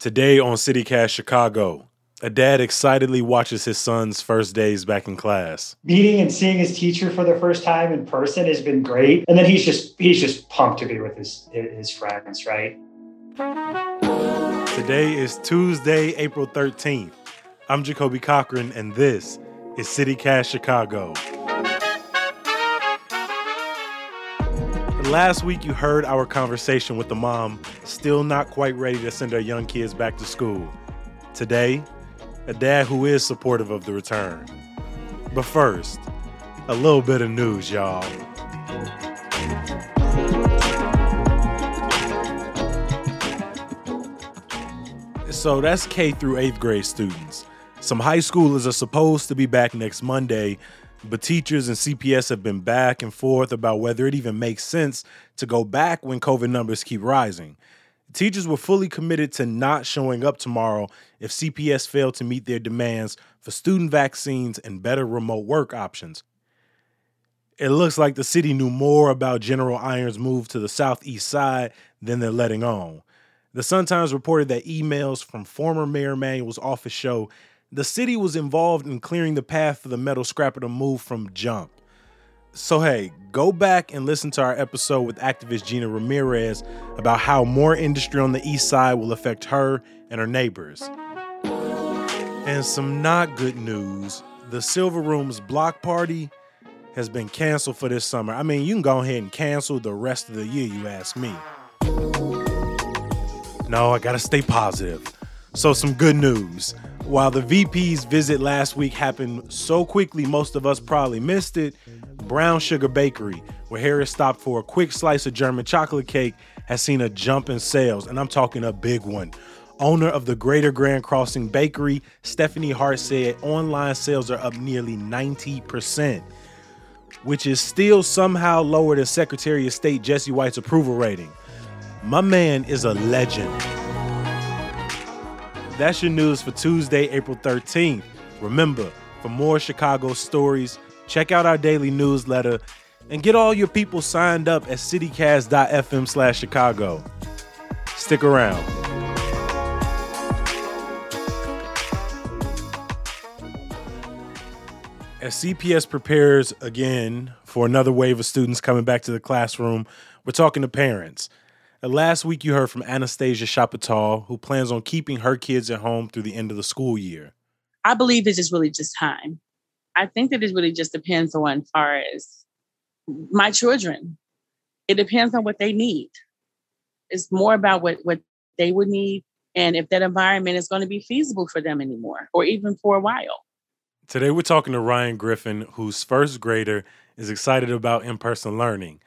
Today on CityCast Chicago, a dad excitedly watches his son's first days back in class. Meeting and seeing his teacher for the first time in person has been great, and then he's just he's just pumped to be with his his friends, right? Today is Tuesday, April 13th. I'm Jacoby Cochran, and this is CityCast Chicago. Last week, you heard our conversation with the mom, still not quite ready to send her young kids back to school. Today, a dad who is supportive of the return. But first, a little bit of news, y'all. So that's K through eighth grade students. Some high schoolers are supposed to be back next Monday, but teachers and CPS have been back and forth about whether it even makes sense to go back when COVID numbers keep rising. Teachers were fully committed to not showing up tomorrow if CPS failed to meet their demands for student vaccines and better remote work options. It looks like the city knew more about General Iron's move to the southeast side than they're letting on. The Sun Times reported that emails from former Mayor Emanuel's office show the city was involved in clearing the path for the metal scrapper to move from jump. So, hey, go back and listen to our episode with activist Gina Ramirez about how more industry on the east side will affect her and her neighbors. And some not good news the Silver Room's block party has been canceled for this summer. I mean, you can go ahead and cancel the rest of the year, you ask me. No, I gotta stay positive. So, some good news. While the VP's visit last week happened so quickly, most of us probably missed it. Brown Sugar Bakery, where Harris stopped for a quick slice of German chocolate cake, has seen a jump in sales, and I'm talking a big one. Owner of the Greater Grand Crossing Bakery, Stephanie Hart said online sales are up nearly 90%, which is still somehow lower than Secretary of State Jesse White's approval rating. My man is a legend. That's your news for Tuesday, April 13th. Remember, for more Chicago stories, check out our daily newsletter and get all your people signed up at citycast.fm slash Chicago. Stick around. As CPS prepares again for another wave of students coming back to the classroom, we're talking to parents. Uh, last week, you heard from Anastasia Shapital, who plans on keeping her kids at home through the end of the school year. I believe it's just really just time. I think that it really just depends on far as my children. It depends on what they need. It's more about what, what they would need and if that environment is going to be feasible for them anymore or even for a while. Today, we're talking to Ryan Griffin, whose first grader is excited about in person learning.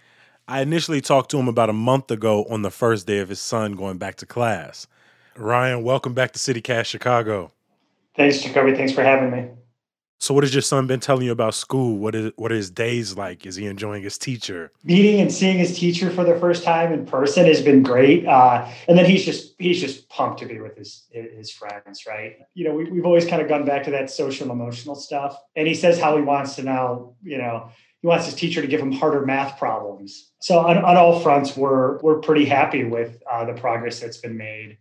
I initially talked to him about a month ago on the first day of his son going back to class. Ryan, welcome back to CityCast Chicago. Thanks, Jacoby. Thanks for having me. So, what has your son been telling you about school? What is what are his days like? Is he enjoying his teacher? Meeting and seeing his teacher for the first time in person has been great, uh, and then he's just he's just pumped to be with his his friends, right? You know, we, we've always kind of gone back to that social emotional stuff, and he says how he wants to now, you know, he wants his teacher to give him harder math problems. So on, on all fronts, we're we're pretty happy with uh, the progress that's been made.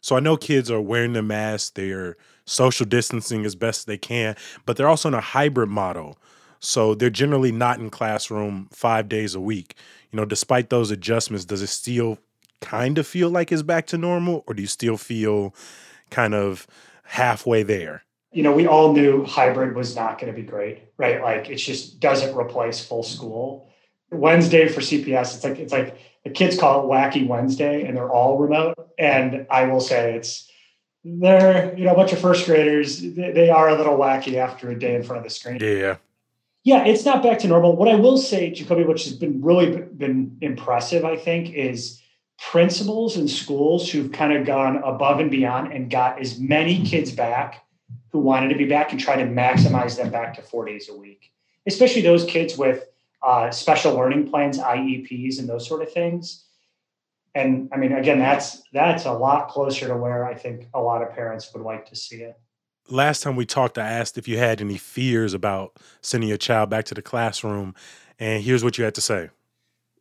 So I know kids are wearing their masks, they're social distancing as best they can, but they're also in a hybrid model. So they're generally not in classroom five days a week. You know, despite those adjustments, does it still kind of feel like it's back to normal, or do you still feel kind of halfway there? You know, we all knew hybrid was not going to be great, right? Like it just doesn't replace full school. Wednesday for CPS, it's like it's like the kids call it Wacky Wednesday, and they're all remote. And I will say it's they're you know a bunch of first graders. They, they are a little wacky after a day in front of the screen. Yeah, yeah, it's not back to normal. What I will say, Jacoby, which has been really been impressive, I think, is principals and schools who've kind of gone above and beyond and got as many kids back who wanted to be back and try to maximize them back to four days a week, especially those kids with uh, special learning plans, IEPs, and those sort of things. And I mean, again, that's that's a lot closer to where I think a lot of parents would like to see it. Last time we talked, I asked if you had any fears about sending your child back to the classroom, and here's what you had to say.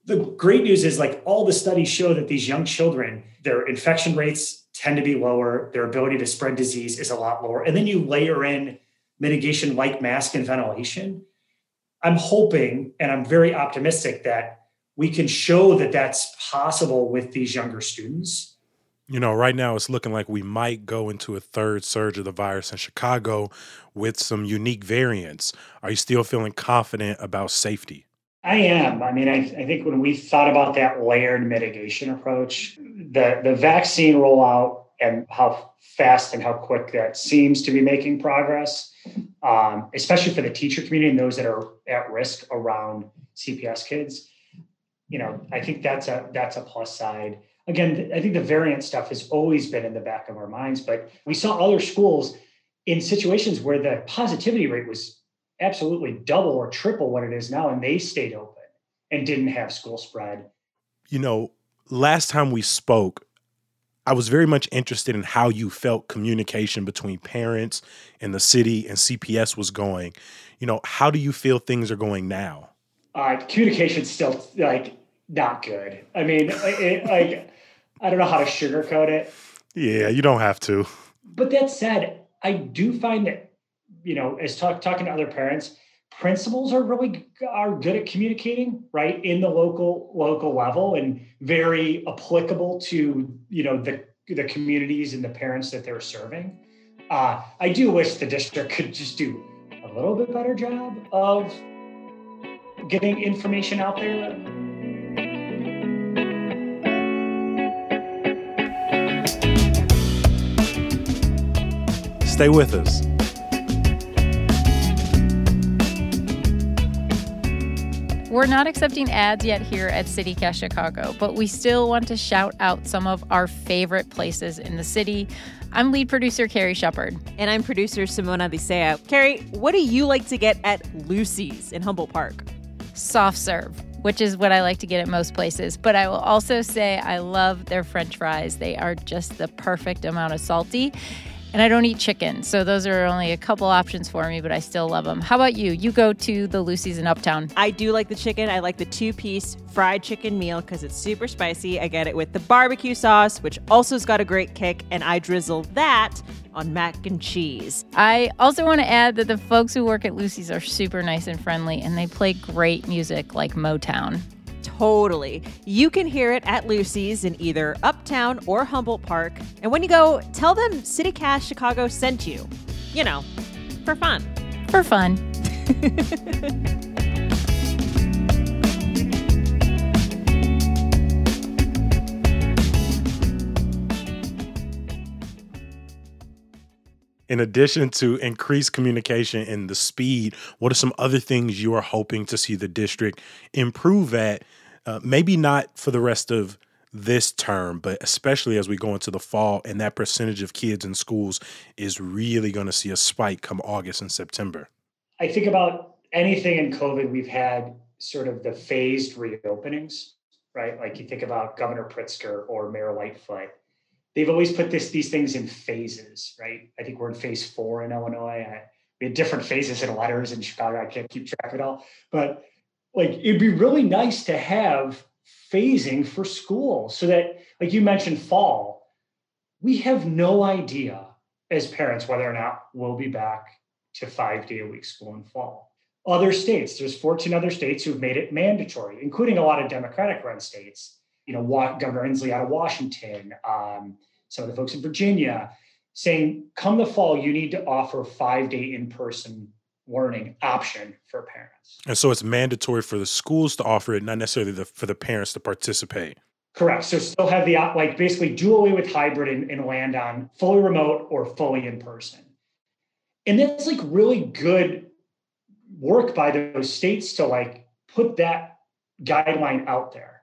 The great news is, like all the studies show that these young children, their infection rates tend to be lower. Their ability to spread disease is a lot lower. And then you layer in mitigation like mask and ventilation. I'm hoping and I'm very optimistic that we can show that that's possible with these younger students. You know, right now it's looking like we might go into a third surge of the virus in Chicago with some unique variants. Are you still feeling confident about safety? I am. I mean, I, I think when we thought about that layered mitigation approach, the, the vaccine rollout and how fast and how quick that seems to be making progress, um, especially for the teacher community and those that are at risk around CPS kids. You know, I think that's a that's a plus side. Again, I think the variant stuff has always been in the back of our minds, but we saw other schools in situations where the positivity rate was absolutely double or triple what it is now, and they stayed open and didn't have school spread. You know, last time we spoke, I was very much interested in how you felt communication between parents and the city and CPS was going. You know, how do you feel things are going now? Uh, communication's still like not good. I mean, it, like I don't know how to sugarcoat it. Yeah, you don't have to. But that said, I do find that you know, as talk, talking to other parents, principals are really are good at communicating right in the local local level and very applicable to you know the the communities and the parents that they're serving. Uh, i do wish the district could just do a little bit better job of getting information out there. Stay with us We're not accepting ads yet here at CityCast Chicago, but we still want to shout out some of our favorite places in the city. I'm lead producer Carrie Shepard. And I'm producer Simona Visea. Carrie, what do you like to get at Lucy's in Humboldt Park? Soft serve, which is what I like to get at most places. But I will also say I love their french fries. They are just the perfect amount of salty and I don't eat chicken. So those are only a couple options for me, but I still love them. How about you? You go to the Lucy's in Uptown. I do like the chicken. I like the two piece fried chicken meal because it's super spicy. I get it with the barbecue sauce, which also has got a great kick, and I drizzle that on mac and cheese. I also want to add that the folks who work at Lucy's are super nice and friendly, and they play great music like Motown. Totally. You can hear it at Lucy's in either Uptown or Humboldt Park. And when you go, tell them CityCast Chicago sent you. You know, for fun. For fun. in addition to increased communication and the speed, what are some other things you are hoping to see the district improve at? Uh, maybe not for the rest of this term, but especially as we go into the fall and that percentage of kids in schools is really going to see a spike come August and September. I think about anything in COVID, we've had sort of the phased reopenings, right? Like you think about Governor Pritzker or Mayor Lightfoot they've always put this these things in phases, right? I think we're in phase four in Illinois. I, we had different phases in letters in Chicago. I can't keep track of it all, but like it'd be really nice to have phasing for school so that, like you mentioned, fall. We have no idea as parents whether or not we'll be back to five day a week school in fall. Other states, there's 14 other states who've made it mandatory, including a lot of Democratic run states you know, Governor Inslee out of Washington, um, some of the folks in Virginia, saying, come the fall, you need to offer five day in person learning option for parents. And so it's mandatory for the schools to offer it, not necessarily the, for the parents to participate. Correct. So still have the like basically do away with hybrid and, and land on fully remote or fully in person. And that's like really good work by those states to like put that guideline out there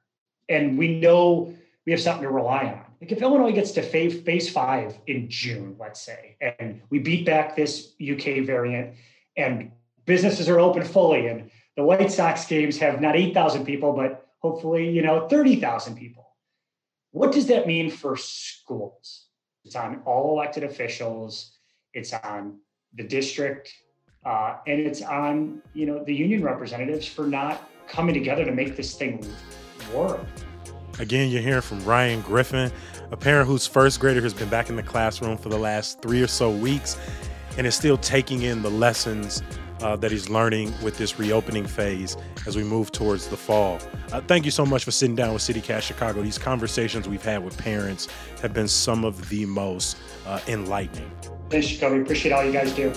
and we know we have something to rely on. Like if Illinois gets to phase, phase five in June, let's say, and we beat back this UK variant, and businesses are open fully, and the White Sox games have not 8,000 people, but hopefully, you know, 30,000 people. What does that mean for schools? It's on all elected officials. It's on the district, uh, and it's on you know the union representatives for not coming together to make this thing work. Again, you're hearing from Ryan Griffin, a parent whose first grader has been back in the classroom for the last three or so weeks and is still taking in the lessons uh, that he's learning with this reopening phase as we move towards the fall. Uh, thank you so much for sitting down with CityCast Chicago. These conversations we've had with parents have been some of the most uh, enlightening. Thanks, Chicago. We Appreciate all you guys do.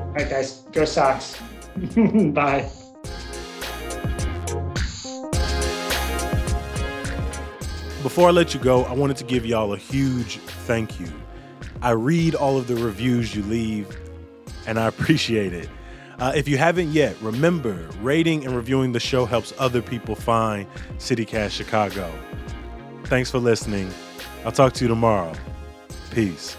All right, guys, go Sox. Bye. Before I let you go, I wanted to give y'all a huge thank you. I read all of the reviews you leave, and I appreciate it. Uh, if you haven't yet, remember rating and reviewing the show helps other people find CityCast Chicago. Thanks for listening. I'll talk to you tomorrow. Peace.